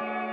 Bye.